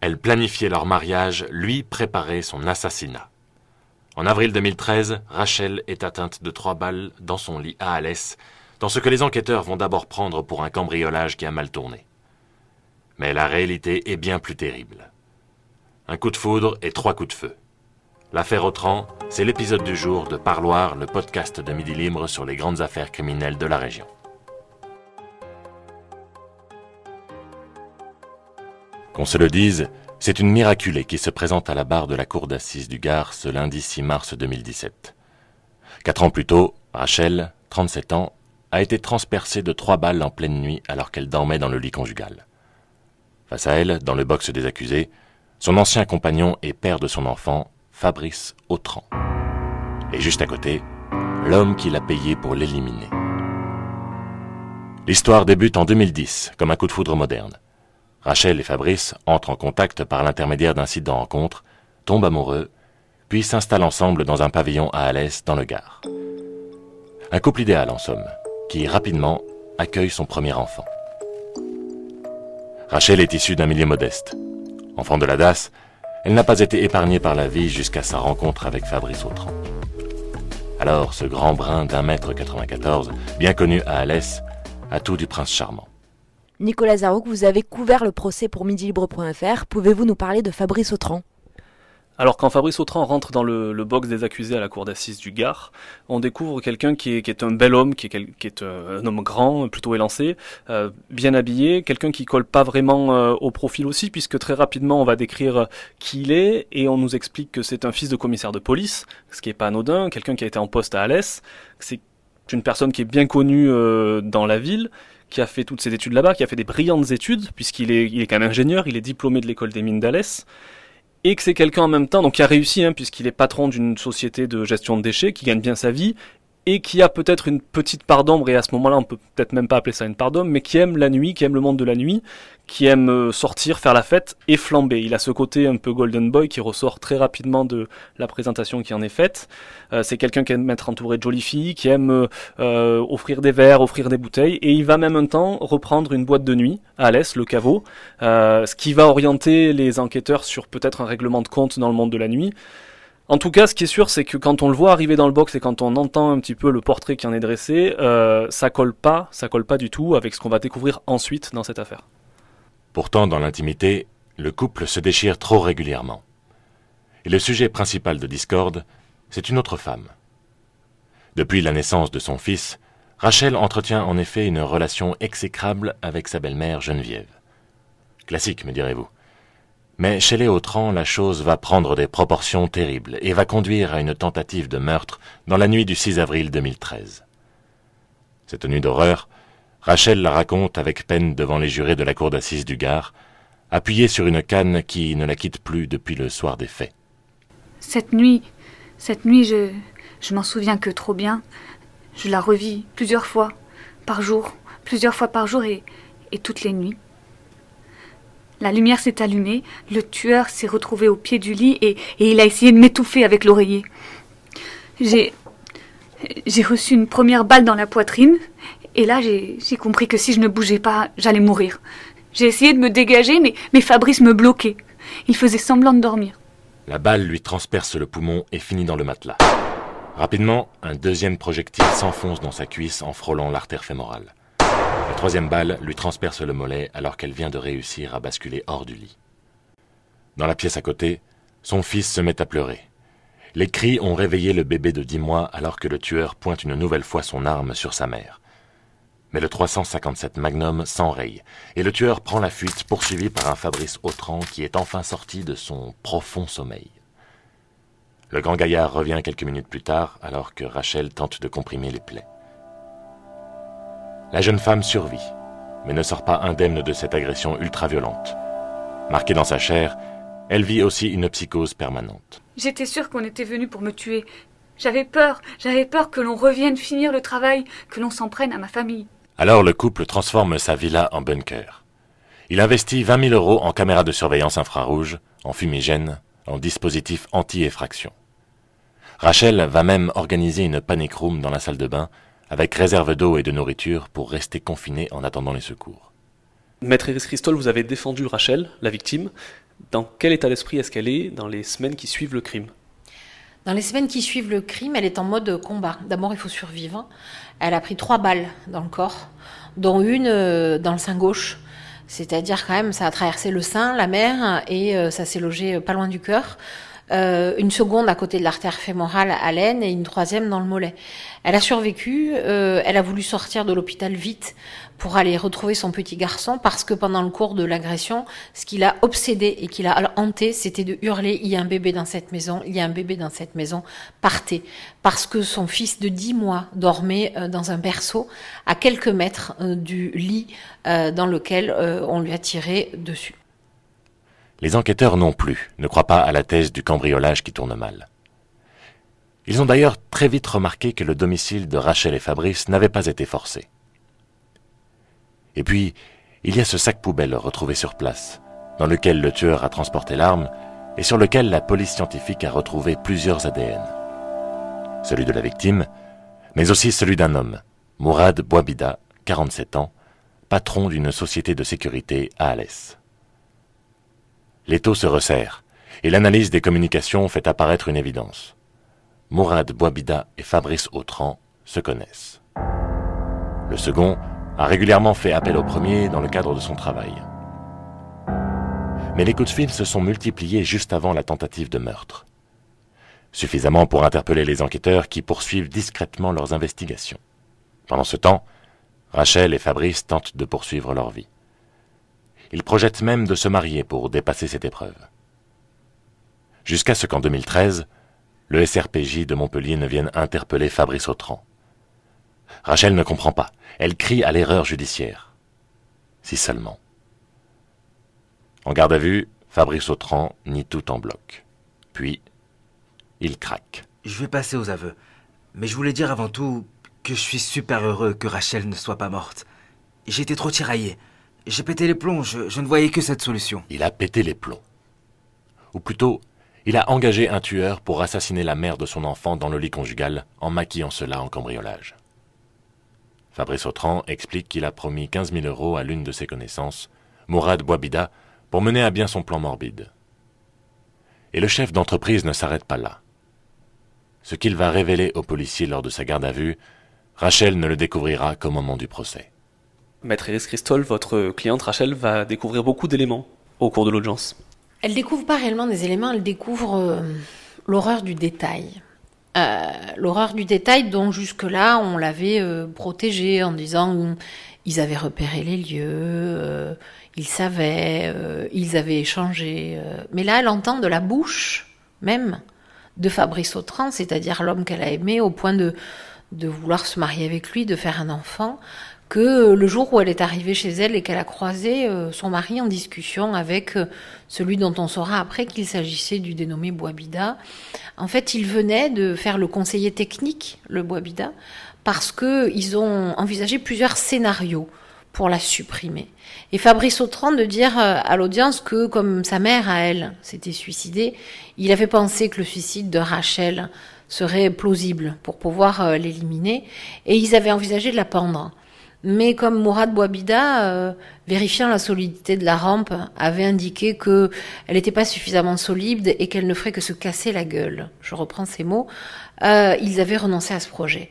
Elle planifiait leur mariage, lui préparait son assassinat. En avril 2013, Rachel est atteinte de trois balles dans son lit à Alès, dans ce que les enquêteurs vont d'abord prendre pour un cambriolage qui a mal tourné. Mais la réalité est bien plus terrible. Un coup de foudre et trois coups de feu. L'affaire Autran, c'est l'épisode du jour de Parloir, le podcast de Midi Libre sur les grandes affaires criminelles de la région. Qu'on se le dise, c'est une miraculée qui se présente à la barre de la cour d'assises du Gard ce lundi 6 mars 2017. Quatre ans plus tôt, Rachel, 37 ans, a été transpercée de trois balles en pleine nuit alors qu'elle dormait dans le lit conjugal. Face à elle, dans le box des accusés, son ancien compagnon et père de son enfant, Fabrice Autran. Et juste à côté, l'homme qui l'a payé pour l'éliminer. L'histoire débute en 2010, comme un coup de foudre moderne. Rachel et Fabrice entrent en contact par l'intermédiaire d'un site de rencontre, tombent amoureux, puis s'installent ensemble dans un pavillon à Alès, dans le Gard. Un couple idéal, en somme, qui rapidement accueille son premier enfant. Rachel est issue d'un milieu modeste. Enfant de la DAS, elle n'a pas été épargnée par la vie jusqu'à sa rencontre avec Fabrice Autran. Alors, ce grand brun d'un mètre 94, bien connu à Alès, a tout du prince charmant. Nicolas Zarouk, vous avez couvert le procès pour midilibre.fr. Pouvez-vous nous parler de Fabrice Autran? Alors quand Fabrice Autran rentre dans le, box des accusés à la cour d'assises du Gard, on découvre quelqu'un qui est, un bel homme, qui est, un homme grand, plutôt élancé, euh, bien habillé, quelqu'un qui colle pas vraiment euh, au profil aussi, puisque très rapidement on va décrire qui il est et on nous explique que c'est un fils de commissaire de police, ce qui est pas anodin, quelqu'un qui a été en poste à Alès, c'est une personne qui est bien connue euh, dans la ville, qui a fait toutes ses études là-bas, qui a fait des brillantes études, puisqu'il est, il ingénieur, il est diplômé de l'école des mines d'Alès, et que c'est quelqu'un en même temps, donc qui a réussi, hein, puisqu'il est patron d'une société de gestion de déchets, qui gagne bien sa vie, et qui a peut-être une petite part d'ombre, et à ce moment-là on peut peut-être même pas appeler ça une part d'ombre, mais qui aime la nuit, qui aime le monde de la nuit, qui aime euh, sortir, faire la fête et flamber. Il a ce côté un peu golden boy qui ressort très rapidement de la présentation qui en est faite. Euh, c'est quelqu'un qui aime être entouré de jolies filles, qui aime euh, offrir des verres, offrir des bouteilles, et il va même un temps reprendre une boîte de nuit à Alès, le caveau, ce qui va orienter les enquêteurs sur peut-être un règlement de compte dans le monde de la nuit. En tout cas, ce qui est sûr, c'est que quand on le voit arriver dans le box et quand on entend un petit peu le portrait qui en est dressé, euh, ça colle pas, ça colle pas du tout avec ce qu'on va découvrir ensuite dans cette affaire. Pourtant, dans l'intimité, le couple se déchire trop régulièrement. Et le sujet principal de discorde, c'est une autre femme. Depuis la naissance de son fils, Rachel entretient en effet une relation exécrable avec sa belle-mère Geneviève. Classique, me direz-vous. Mais chez les Autran, la chose va prendre des proportions terribles et va conduire à une tentative de meurtre dans la nuit du 6 avril 2013. Cette nuit d'horreur, Rachel la raconte avec peine devant les jurés de la cour d'assises du Gard, appuyée sur une canne qui ne la quitte plus depuis le soir des faits. Cette nuit, cette nuit, je, je m'en souviens que trop bien. Je la revis plusieurs fois, par jour, plusieurs fois par jour et, et toutes les nuits. La lumière s'est allumée, le tueur s'est retrouvé au pied du lit et, il a essayé de m'étouffer avec l'oreiller. J'ai. Reçu une première balle dans la poitrine, et là j'ai compris que si je ne bougeais pas, j'allais mourir. J'ai essayé de me dégager, mais, mais Fabrice me bloquait. Il faisait semblant de dormir. La balle lui transperce le poumon et finit dans le matelas. Rapidement, un deuxième projectile s'enfonce dans sa cuisse en frôlant l'artère fémorale. La troisième balle lui transperce le mollet alors qu'elle vient de réussir à basculer hors du lit. Dans la pièce à côté, son fils se met à pleurer. Les cris ont réveillé le bébé de dix mois alors que le tueur pointe une nouvelle fois son arme sur sa mère. Mais le 357 Magnum s'enraye et le tueur prend la fuite poursuivi par un Fabrice Autran qui est enfin sorti de son profond sommeil. Le grand gaillard revient quelques minutes plus tard alors que Rachel tente de comprimer les plaies. La jeune femme survit, mais ne sort pas indemne de cette agression ultra-violente. Marquée dans sa chair, elle vit aussi une psychose permanente. J'étais sûre qu'on était venu pour me tuer. J'avais peur, j'avais peur que l'on revienne finir le travail, que l'on s'en prenne à ma famille. Alors le couple transforme sa villa en bunker. Il investit 20 000 euros en caméras de surveillance infrarouge, en fumigène, en dispositif anti-effraction. Rachel va même organiser une panic room dans la salle de bain avec réserve d'eau et de nourriture pour rester confiné en attendant les secours. Maître Iris Christol, vous avez défendu Rachel, la victime. Dans quel état d'esprit est-ce qu'elle est dans les semaines qui suivent le crime? Dans les semaines qui suivent le crime, elle est en mode combat. D'abord, il faut survivre. Elle a pris trois balles dans le corps, dont une euh, dans le sein gauche. C'est-à-dire quand même, ça a traversé le sein, la mer, et euh, ça s'est logé pas loin du cœur. Euh, une seconde à côté de l'artère fémorale à l'aine et une troisième dans le mollet. Elle a survécu, euh, elle a voulu sortir de l'hôpital vite pour aller retrouver son petit garçon parce que pendant le cours de l'agression, ce qui l'a obsédé et qui l'a hanté, c'était de hurler il y a un bébé dans cette maison, il y a un bébé dans cette maison, partez. Parce que son fils de 10 mois dormait euh, dans un berceau à quelques mètres du lit dans lequel on lui a tiré dessus. Les enquêteurs non plus ne croient pas à la thèse du cambriolage qui tourne mal. Ils ont d'ailleurs très vite remarqué que le domicile de Rachel et Fabrice n'avait pas été forcé. Et puis, il y a ce sac poubelle retrouvé sur place, dans lequel le tueur a transporté l'arme et sur lequel la police scientifique a retrouvé plusieurs ADN. Celui de la victime, mais aussi celui d'un homme, Mourad Bouabida, 47 ans, patron d'une société de sécurité à Alès l'étau se resserre, et l'analyse des communications fait apparaître une évidence. Mourad Bouabida et Fabrice Autran se connaissent. Le second a régulièrement fait appel au premier dans le cadre de son travail. Mais les coups de fil se sont multipliés juste avant la tentative de meurtre. Suffisamment pour interpeller les enquêteurs qui poursuivent discrètement leurs investigations. Pendant ce temps, Rachel et Fabrice tentent de poursuivre leur vie. Ils projettent même de se marier pour dépasser cette épreuve. Jusqu'à ce qu'en 2013, le SRPJ de Montpellier ne vienne interpeller Fabrice Autran. Rachel ne comprend pas. Elle crie à l'erreur judiciaire. Si seulement. En garde à vue, Fabrice Autran nie tout en bloc. Puis, il craque. Je vais passer aux aveux. Mais je voulais dire avant tout que je suis super heureux que Rachel ne soit pas morte. J'étais trop tiraillé. J'ai pété les plombs, je, ne voyais que cette solution. Il a pété les plombs. Ou plutôt, il a engagé un tueur pour assassiner la mère de son enfant dans le lit conjugal en maquillant cela en cambriolage. Fabrice Autran explique qu'il a promis 15 000 euros à l'une de ses connaissances, Mourad Bouabida, pour mener à bien son plan morbide. Et le chef d'entreprise ne s'arrête pas là. Ce qu'il va révéler aux policiers lors de sa garde à vue, Rachel ne le découvrira qu'au moment du procès. Maître Iris Christol, votre cliente Rachel va découvrir beaucoup d'éléments au cours de l'audience. Elle découvre pas réellement des éléments, elle découvre euh, l'horreur du détail. Euh, l'horreur du détail dont jusque-là on l'avait euh, protégée en disant ils avaient repéré les lieux, ils savaient, ils avaient échangé. mais là, elle entend de la bouche même de Fabrice Autran, c'est-à-dire l'homme qu'elle a aimé au point de, de vouloir se marier avec lui, de faire un enfant, que le jour où elle est arrivée chez elle et qu'elle a croisé euh, son mari en discussion avec euh, celui dont on saura après qu'il s'agissait du dénommé Boabida, en fait, il venait de faire le conseiller technique, le Boabida, parce qu'ils ont envisagé plusieurs scénarios pour la supprimer. Et Fabrice Autran de dire euh, à l'audience que comme sa mère à elle s'était suicidée, il avait pensé que le suicide de Rachel serait plausible pour pouvoir l'éliminer, et ils avaient envisagé de la pendre. Mais comme Mourad Bouabida, euh, vérifiant la solidité de la rampe, avait indiqué que elle n'était pas suffisamment solide et qu'elle ne ferait que se casser la gueule, je reprends ces mots, euh, ils avaient renoncé à ce projet.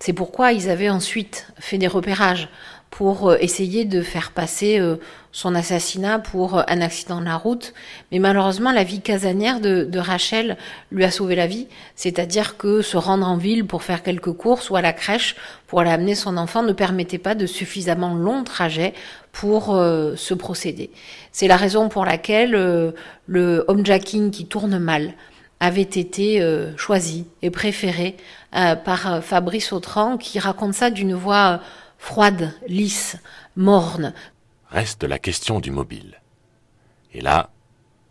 C'est pourquoi ils avaient ensuite fait des repérages pour euh, essayer de faire passer euh, son assassinat pour euh, un accident de la route. Mais malheureusement, la vie casanière de, Rachel lui a sauvé la vie. C'est-à-dire que se rendre en ville pour faire quelques courses ou à la crèche pour aller amener son enfant ne permettait pas de suffisamment long trajet pour se procéder. C'est la raison pour laquelle le homejacking qui tourne mal avait été choisi et préféré par Fabrice Autran qui raconte ça d'une voix froide, lisse, morne. Reste la question du mobile. Et là,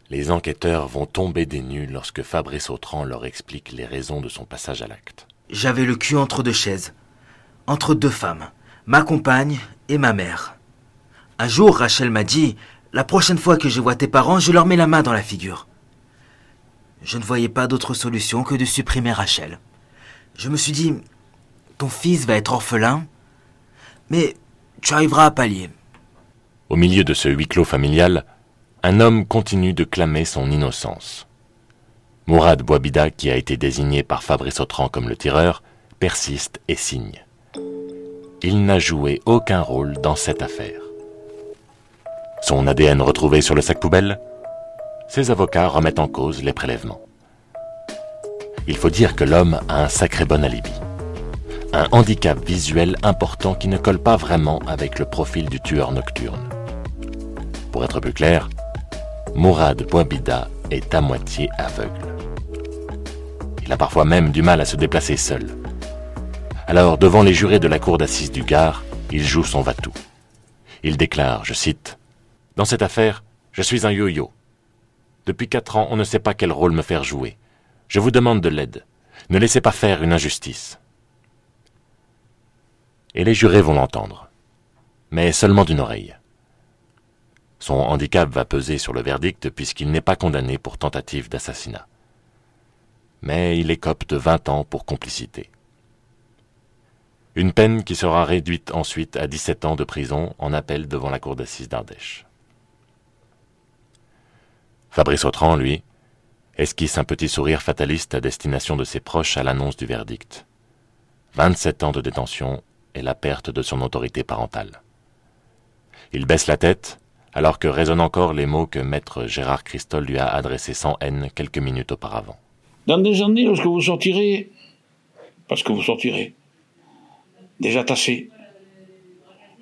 les enquêteurs vont tomber des nues lorsque Fabrice Autran leur explique les raisons de son passage à l'acte. J'avais le cul entre deux chaises, entre deux femmes, ma compagne et ma mère. Un jour, Rachel m'a dit La prochaine fois que je vois tes parents, je leur mets la main dans la figure. Je ne voyais pas d'autre solution que de supprimer Rachel. Je me suis dit Ton fils va être orphelin, mais tu arriveras à pallier. Au milieu de ce huis clos familial, un homme continue de clamer son innocence. Mourad Bouabida, qui a été désigné par Fabrice Autran comme le tireur, persiste et signe. Il n'a joué aucun rôle dans cette affaire. Son ADN retrouvé sur le sac poubelle Ses avocats remettent en cause les prélèvements. Il faut dire que l'homme a un sacré bon alibi. Un handicap visuel important qui ne colle pas vraiment avec le profil du tueur nocturne. Pour être plus clair, Mourad Bouabida est à moitié aveugle. Il a parfois même du mal à se déplacer seul. Alors, devant les jurés de la cour d'assises du Gard, il joue son va-tout. Il déclare, je cite, Dans cette affaire, je suis un yo-yo. Depuis quatre ans, on ne sait pas quel rôle me faire jouer. Je vous demande de l'aide. Ne laissez pas faire une injustice. Et les jurés vont l'entendre. Mais seulement d'une oreille. Son handicap va peser sur le verdict puisqu'il n'est pas condamné pour tentative d'assassinat. Mais il écope de 20 ans pour complicité. Une peine qui sera réduite ensuite à 17 ans de prison en appel devant la cour d'assises d'Ardèche. Fabrice Autran, lui, esquisse un petit sourire fataliste à destination de ses proches à l'annonce du verdict. 27 ans de détention et la perte de son autorité parentale. Il baisse la tête, alors que résonnent encore les mots que maître Gérard Christol lui a adressés sans haine quelques minutes auparavant. Dans des années, lorsque vous sortirez, parce que vous sortirez, déjà tassé,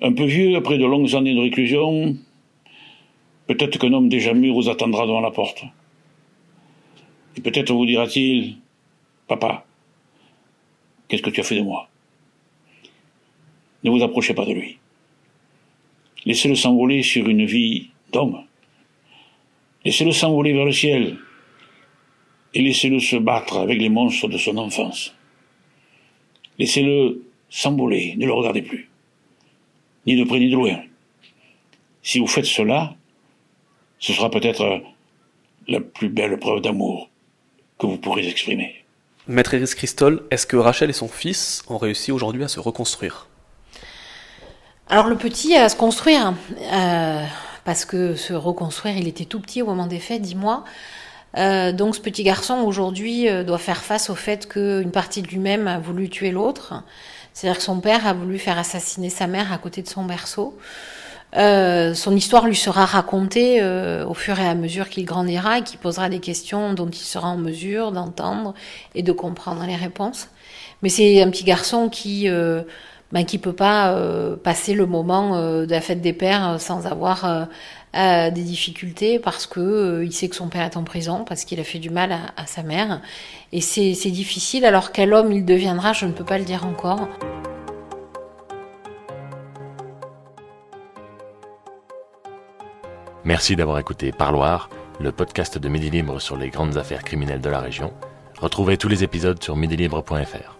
un peu vieux après de longues années de réclusion, peut-être qu'un homme déjà mûr vous attendra devant la porte. Et peut-être vous dira-t-il, Papa, qu'est-ce que tu as fait de moi? Ne vous approchez pas de lui. Laissez-le s'envoler sur une vie d'homme. Laissez-le s'envoler vers le ciel. Et laissez-le se battre avec les monstres de son enfance. Laissez-le s'envoler, ne le regardez plus. Ni de près ni de loin. Si vous faites cela, ce sera peut-être la plus belle preuve d'amour que vous pourrez exprimer. Maître Iris Christol, est-ce que Rachel et son fils ont réussi aujourd'hui à se reconstruire? Alors le petit à se construire, euh, parce que se reconstruire, il était tout petit au moment des faits, dix mois. Euh, donc ce petit garçon aujourd'hui euh, doit faire face au fait qu'une partie de lui-même a voulu tuer l'autre. C'est-à-dire que son père a voulu faire assassiner sa mère à côté de son berceau. Euh, son histoire lui sera racontée euh, au fur et à mesure qu'il grandira et qu'il posera des questions dont il sera en mesure d'entendre et de comprendre les réponses. Mais c'est un petit garçon qui euh, ben, qui peut pas euh, passer le moment de la fête des pères sans avoir des difficultés parce que il sait que son père est en prison parce qu'il a fait du mal à, à sa mère et c'est difficile. Alors quel homme il deviendra, je ne peux pas le dire encore. Merci d'avoir écouté Parloir, le podcast de Midi Libre sur les grandes affaires criminelles de la région. Retrouvez tous les épisodes sur midilibre.fr.